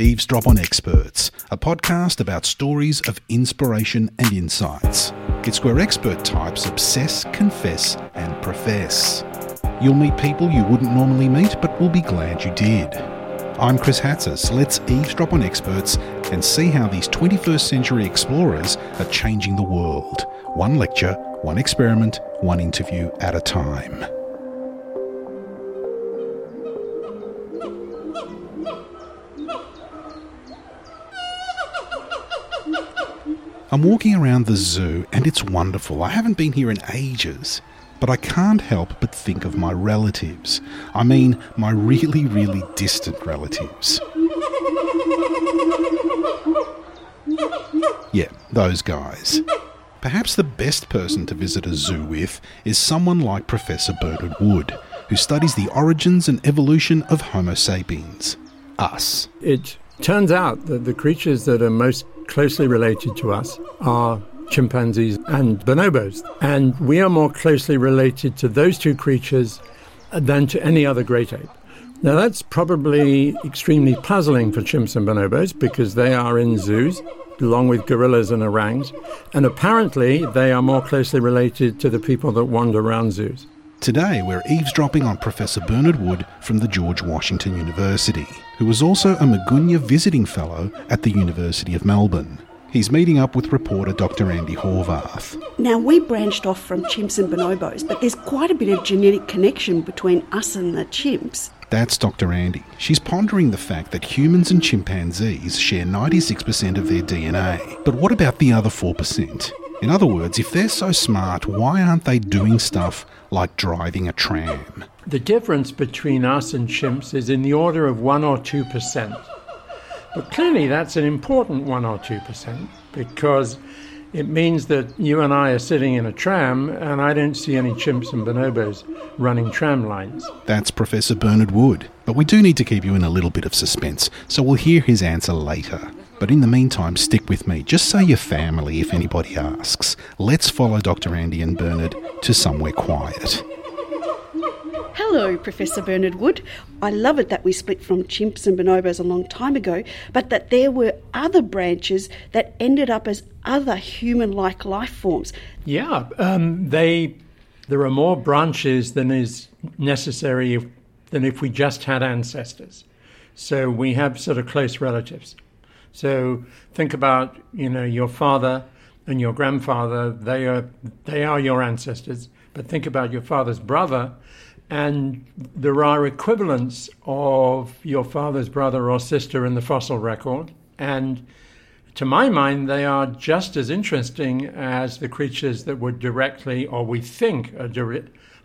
Eavesdrop on Experts, a podcast about stories of inspiration and insights. It's where expert types obsess, confess, and profess. You'll meet people you wouldn't normally meet, but will be glad you did. I'm Chris Hatzis. Let's eavesdrop on experts and see how these 21st century explorers are changing the world. One lecture, one experiment, one interview at a time. I'm walking around the zoo and it's wonderful. I haven't been here in ages, but I can't help but think of my relatives. I mean, my really, really distant relatives. Yeah, those guys. Perhaps the best person to visit a zoo with is someone like Professor Bernard Wood, who studies the origins and evolution of Homo sapiens. Us. It turns out that the creatures that are most closely related to us are chimpanzees and bonobos. And we are more closely related to those two creatures than to any other great ape. Now, that's probably extremely puzzling for chimps and bonobos because they are in zoos along with gorillas and orangs, and apparently they are more closely related to the people that wander around zoos. Today, we're eavesdropping on Professor Bernard Wood from the George Washington University, who was also a Miegunyah Visiting Fellow at the University of Melbourne. He's meeting up with reporter Dr. Andi Horvath. Now, we branched off from chimps and bonobos, but there's quite a bit of genetic connection between us and the chimps. That's Dr. Andi. She's pondering the fact that humans and chimpanzees share 96% of their DNA. But what about the other 4%? In other words, if they're so smart, why aren't they doing stuff like driving a tram? The difference between us and chimps is in the order of 1 or 2%. But clearly, that's an important 1 or 2% because it means that you and I are sitting in a tram and I don't see any chimps and bonobos running tram lines. That's Professor Bernard Wood. But we do need to keep you in a little bit of suspense, so we'll hear his answer later. But in the meantime, stick with me. Just say your family if anybody asks. Let's follow Dr. Andi and Bernard to somewhere quiet. Hello, Professor Bernard Wood. I love it that we split from chimps and bonobos a long time ago, but that there were other branches that ended up as other human like life forms. Yeah, um, they. There are more branches than is necessary if, than if we just had ancestors. So we have sort of close relatives. So think about you know your father and your grandfather; they are they are your ancestors. But think about your father's brother, and there are equivalents of your father's brother or sister in the fossil record, and to my mind, they are just as interesting as the creatures that were directly, or we think, are,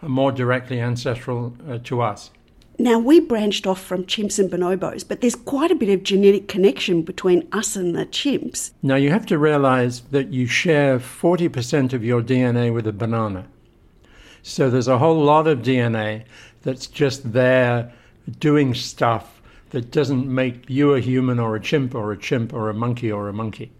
are more directly ancestral uh, to us. Now, we branched off from chimps and bonobos, but there's quite a bit of genetic connection between us and the chimps. Now, you have to realize that you share 40% of your DNA with a banana. So there's a whole lot of DNA that's just there doing stuff that doesn't make you a human or a chimp or a chimp or a monkey or a monkey.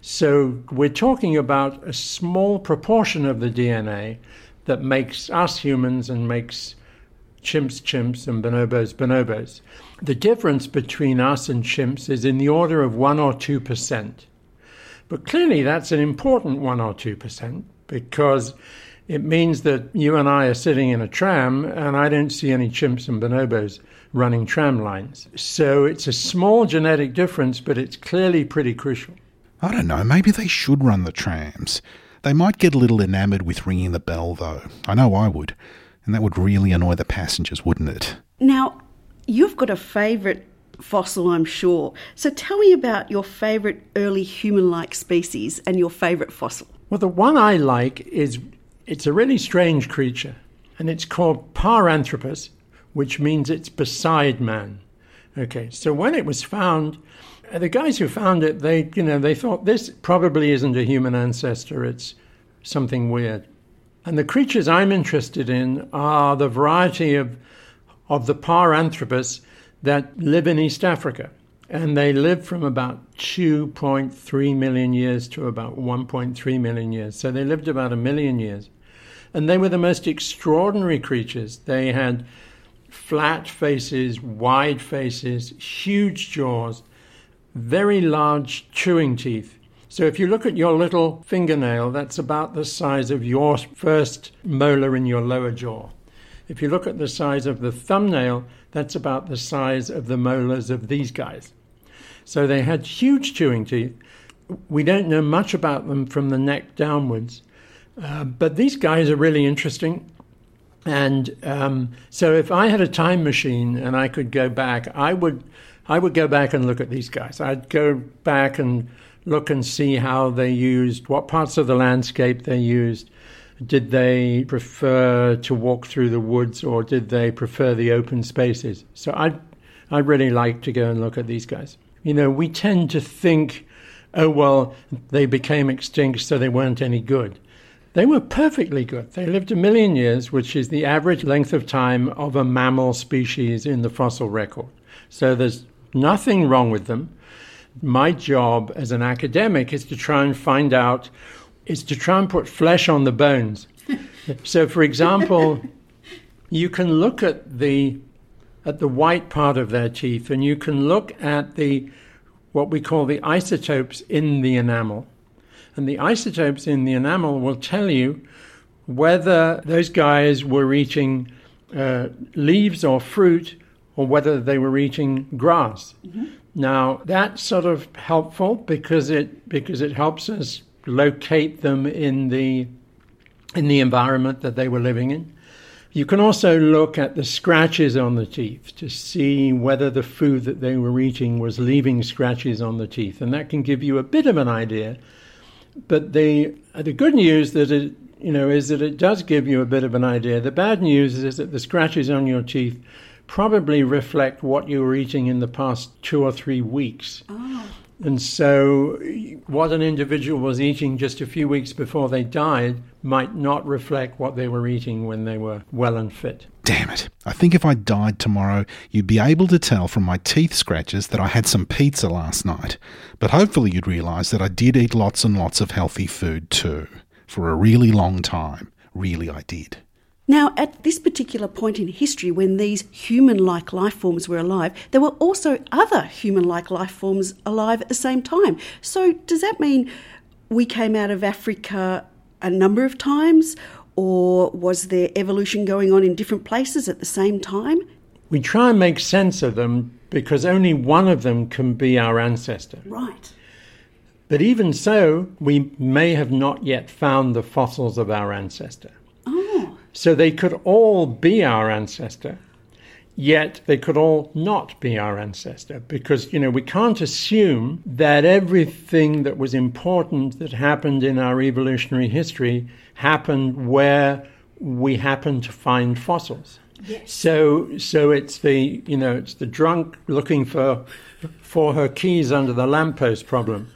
So we're talking about a small proportion of the DNA that makes us humans and makes chimps chimps and bonobos bonobos. The difference between us and chimps is in the order of 1 or 2%. But clearly that's an important 1 or 2% because it means that you and I are sitting in a tram and I don't see any chimps and bonobos running tram lines. So it's a small genetic difference, but it's clearly pretty crucial. I don't know, maybe they should run the trams. They might get a little enamoured with ringing the bell, though. I know I would. And that would really annoy the passengers, wouldn't it? Now, you've got a favourite fossil, I'm sure. So tell me about your favourite early human like species and your favourite fossil. Well, the one I like is it's a really strange creature, and it's called Paranthropus, which means it's beside man. Okay, so when it was found, uh, the guys who found it, they you know they thought this probably isn't a human ancestor; it's something weird. And the creatures I'm interested in are the variety of of the Paranthropus that live in East Africa, and they live from about 2.3 million years to about 1.3 million years. So they lived about a million years. And they were the most extraordinary creatures. They had flat faces, wide faces, huge jaws. very large chewing teeth. So if you look at your little fingernail, that's about the size of your first molar in your lower jaw. If you look at the size of the thumbnail, that's about the size of the molars of these guys. So they had huge chewing teeth. We don't know much about them from the neck downwards, uh, but these guys are really interesting. And um, so if I had a time machine and I could go back, I would I would go back and look at these guys. I'd go back and look and see how they used, what parts of the landscape they used. Did they prefer to walk through the woods or did they prefer the open spaces? So I'd, I'd really like to go and look at these guys. You know, we tend to think, oh, well, they became extinct, so they weren't any good. They were perfectly good. They lived a million years, which is the average length of time of a mammal species in the fossil record. So there's nothing wrong with them. My job as an academic is to try and find out, is to try and put flesh on the bones. so, for example, you can look at the at the white part of their teeth, and you can look at the what we call the isotopes in the enamel. And the isotopes in the enamel will tell you whether those guys were eating uh, leaves or fruit or whether they were eating grass. Mm-hmm. Now that's sort of helpful because it because it helps us locate them in the in the environment that they were living in. You can also look at the scratches on the teeth to see whether the food that they were eating was leaving scratches on the teeth, and that can give you a bit of an idea. But the the good news that it you know is that it does give you a bit of an idea. The bad news is that the scratches on your teeth probably reflect what you were eating in the past two or three weeks. Oh. And so, what an individual was eating just a few weeks before they died might not reflect what they were eating when they were well and fit. Damn it. I think if I died tomorrow, you'd be able to tell from my teeth scratches that I had some pizza last night. But hopefully, you'd realise that I did eat lots and lots of healthy food too. For a really long time. Really, I did. Now, at this particular point in history, when these human like life forms were alive, there were also other human like life forms alive at the same time. So, does that mean we came out of Africa a number of times, or was there evolution going on in different places at the same time? We try and make sense of them because only one of them can be our ancestor. Right. But even so, we may have not yet found the fossils of our ancestor. So they could all be our ancestor, yet they could all not be our ancestor because, you know, we can't assume that everything that was important that happened in our evolutionary history happened where we happen to find fossils. Yes. So, so it's the you know it's the drunk looking for for her keys under the lamppost problem.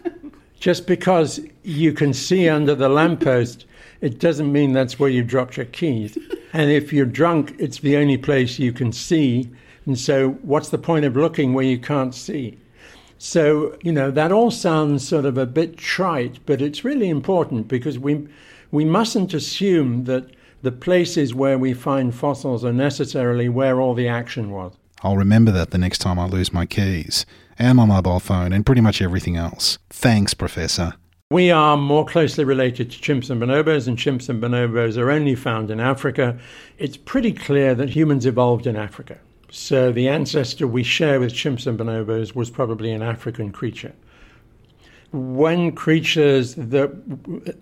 Just because you can see under the lamppost it doesn't mean that's where you dropped your keys. and if you're drunk, it's the only place you can see. And so, what's the point of looking where you can't see? So, you know, that all sounds sort of a bit trite, but it's really important because we, we mustn't assume that the places where we find fossils are necessarily where all the action was. I'll remember that the next time I lose my keys and my mobile phone and pretty much everything else. Thanks, Professor. We are more closely related to chimps and bonobos, and chimps and bonobos are only found in Africa. It's pretty clear that humans evolved in Africa. So the ancestor we share with chimps and bonobos was probably an African creature. When creatures that,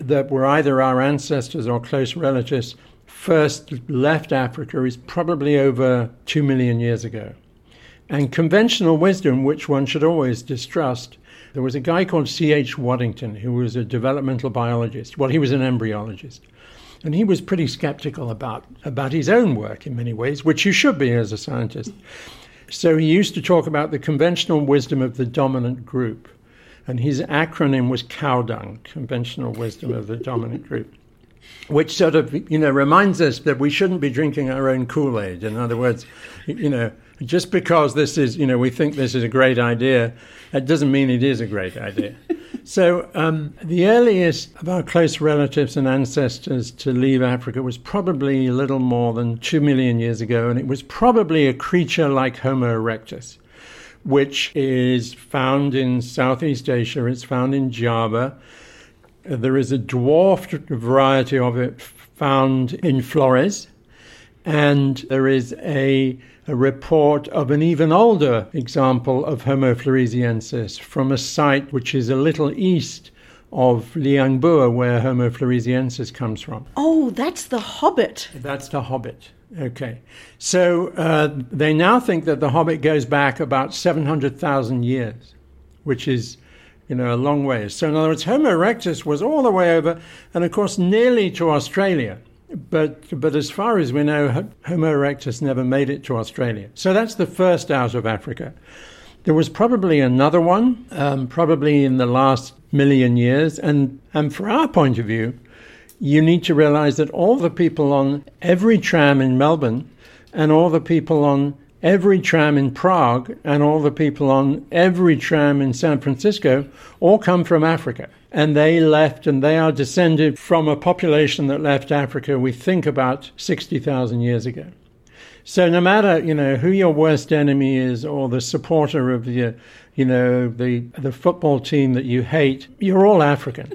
that were either our ancestors or close relatives first left Africa is probably over two million years ago. And conventional wisdom, which one should always distrust, there was a guy called C.H. Waddington who was a developmental biologist. Well, he was an embryologist. And he was pretty skeptical about, about his own work in many ways, which you should be as a scientist. So he used to talk about the conventional wisdom of the dominant group. And his acronym was COWDUNG, Conventional Wisdom of the Dominant Group, which sort of, you know, reminds us that we shouldn't be drinking our own Kool Aid. In other words, you know, just because this is, you know, we think this is a great idea, that doesn't mean it is a great idea. so, um, the earliest of our close relatives and ancestors to leave Africa was probably a little more than two million years ago, and it was probably a creature like Homo erectus, which is found in Southeast Asia, it's found in Java. There is a dwarfed variety of it found in Flores, and there is a, a report of an even older example of Homo floresiensis from a site which is a little east of Liang Bua, where Homo floresiensis comes from. Oh, that's the Hobbit. That's the Hobbit. Okay. So uh, they now think that the Hobbit goes back about 700,000 years, which is, you know, a long way. So in other words, Homo erectus was all the way over, and of course, nearly to Australia. But, but as far as we know, Homo erectus never made it to Australia. So that's the first out of Africa. There was probably another one, um, probably in the last million years. And, and from our point of view, you need to realize that all the people on every tram in Melbourne and all the people on every tram in Prague and all the people on every tram in San Francisco all come from Africa. And they left, and they are descended from a population that left Africa, we think, about 60,000 years ago. So no matter you know who your worst enemy is or the supporter of the you know the the football team that you hate, you're all African.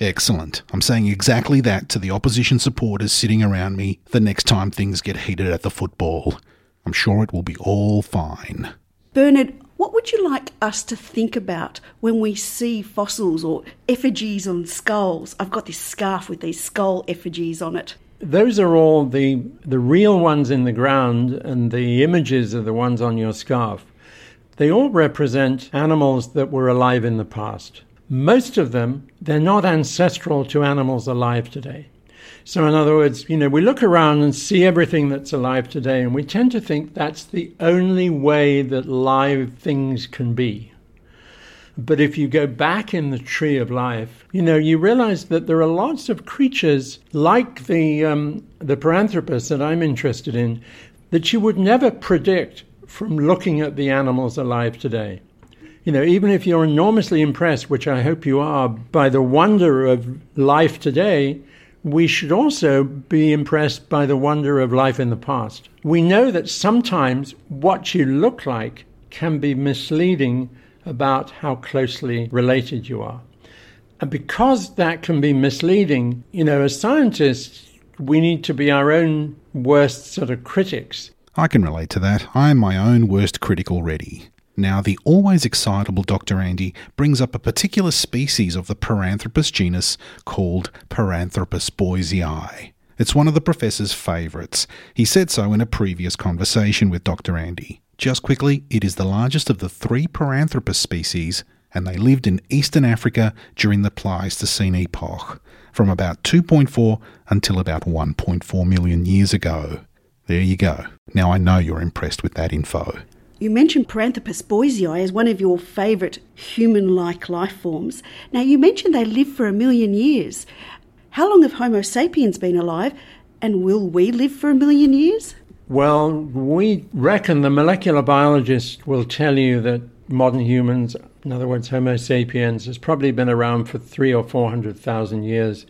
Excellent. I'm saying exactly that to the opposition supporters sitting around me the next time things get heated at the football. I'm sure it will be all fine. Bernard, what would you like us to think about when we see fossils or effigies on skulls? I've got this scarf with these skull effigies on it those are all the the real ones in the ground, and the images are the ones on your scarf. They all represent animals that were alive in the past. Most of them, they're not ancestral to animals alive today. So, in other words, you know, we look around and see everything that's alive today, and we tend to think that's the only way that live things can be. But if you go back in the tree of life, you know, you realize that there are lots of creatures like the, um, the Paranthropus that I'm interested in that you would never predict from looking at the animals alive today. You know, even if you're enormously impressed, which I hope you are, by the wonder of life today, we should also be impressed by the wonder of life in the past. We know that sometimes what you look like can be misleading about how closely related you are. And because that can be misleading, you know, as scientists, we need to be our own worst sort of critics. I can relate to that. I am my own worst critic already. Now, the always excitable Dr. Andi brings up a particular species of the Paranthropus genus called Paranthropus boisei. It's one of the professor's favourites. He said so in a previous conversation with Dr. Andi. Just quickly, it is the largest of the three Paranthropus species, and they lived in eastern Africa during the Pleistocene epoch, from about 2.4 until about 1.4 million years ago. There you go. Now I know you're impressed with that info. You mentioned Paranthropus boisei as one of your favourite human like life forms. Now, you mentioned they lived for a million years. How long have Homo sapiens been alive, and will we live for a million years? Well, we reckon the molecular biologist will tell you that modern humans, in other words, Homo sapiens, has probably been around for three or four hundred thousand years.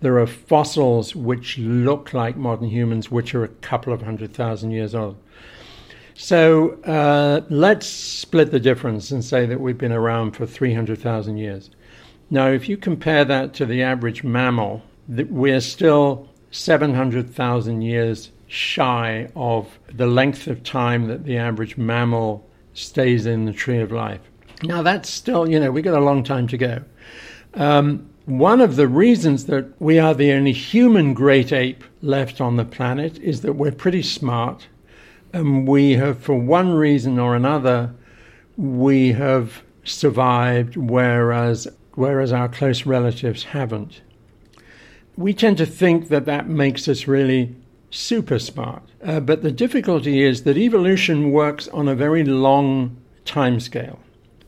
There are fossils which look like modern humans, which are a couple of hundred thousand years old. So uh, let's split the difference and say that we've been around for 300,000 years. Now, if you compare that to the average mammal, we're still 700,000 years shy of the length of time that the average mammal stays in the tree of life. Now, that's still, you know, we've got a long time to go. Um, one of the reasons that we are the only human great ape left on the planet is that we're pretty smart and we have, for one reason or another, we have survived, whereas, whereas our close relatives haven't. We tend to think that that makes us really super smart. Uh, but the difficulty is that evolution works on a very long timescale,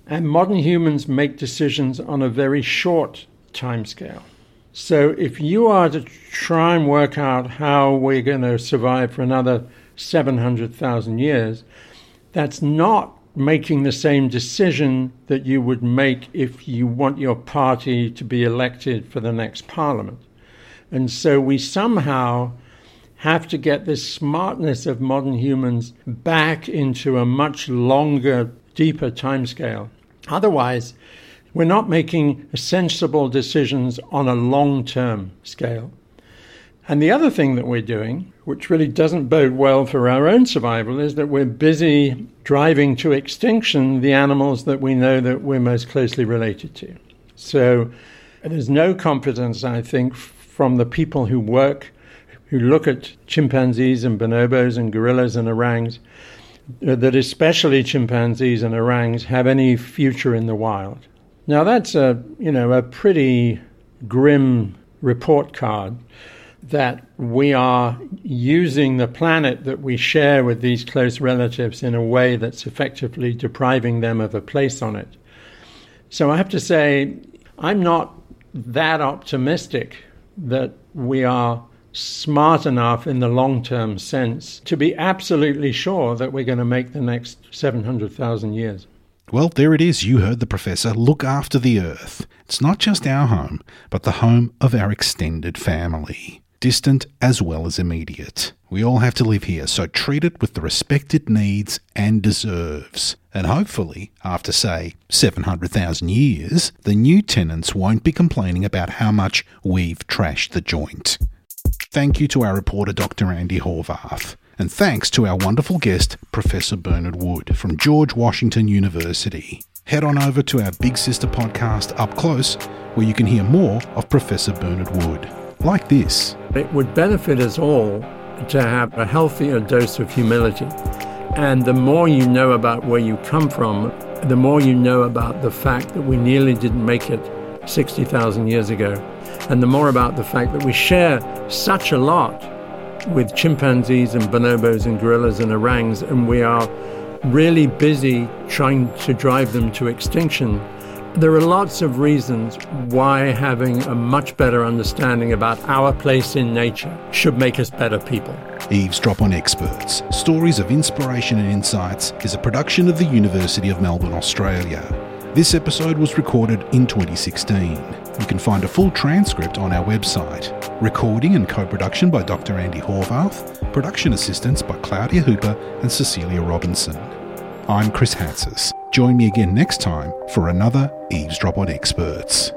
and modern humans make decisions on a very short timescale. So if you are to try and work out how we're going to survive for another 700,000 years, that's not making the same decision that you would make if you want your party to be elected for the next parliament. And so we somehow have to get this smartness of modern humans back into a much longer deeper timescale. Otherwise, we're not making sensible decisions on a long term scale. And the other thing that we're doing, which really doesn't bode well for our own survival, is that we're busy driving to extinction the animals that we know that we're most closely related to. So there's no confidence, I think, from the people who work, who look at chimpanzees and bonobos and gorillas and orangs, uh, that especially chimpanzees and orangs have any future in the wild. Now that's a you know a pretty grim report card that we are using the planet that we share with these close relatives in a way that's effectively depriving them of a place on it. So I have to say, I'm not that optimistic that we are smart enough in the long term sense to be absolutely sure that we're going to make the next 700,000 years. Well, there it is. You heard the professor. Look after the Earth. It's not just our home, but the home of our extended family distant as well as immediate. We all have to live here, so treat it with the respect it needs and deserves. And hopefully, after say 700,000 years, the new tenants won't be complaining about how much we've trashed the joint. Thank you to our reporter, Dr. Andi Horvath. And thanks to our wonderful guest, Professor Bernard Wood from George Washington University. Head on over to our Big Sister podcast, Up Close, where you can hear more of Professor Bernard Wood like this. It would benefit us all to have a healthier dose of humility. And the more you know about where you come from, the more you know about the fact that we nearly didn't make it 60,000 years ago, and the more about the fact that we share such a lot with chimpanzees and bonobos and gorillas and orangs, and we are really busy trying to drive them to extinction there are lots of reasons why having a much better understanding about our place in nature should make us better people. Eavesdrop on Experts Stories of Inspiration and Insights is a production of the University of Melbourne, Australia. This episode was recorded in 2016. You can find a full transcript on our website. Recording and co production by Dr. Andi Horvath, production assistance by Claudia Hooper and Cecilia Robinson. I'm Chris Hatzis. Join me again next time for another Eavesdrop on Experts.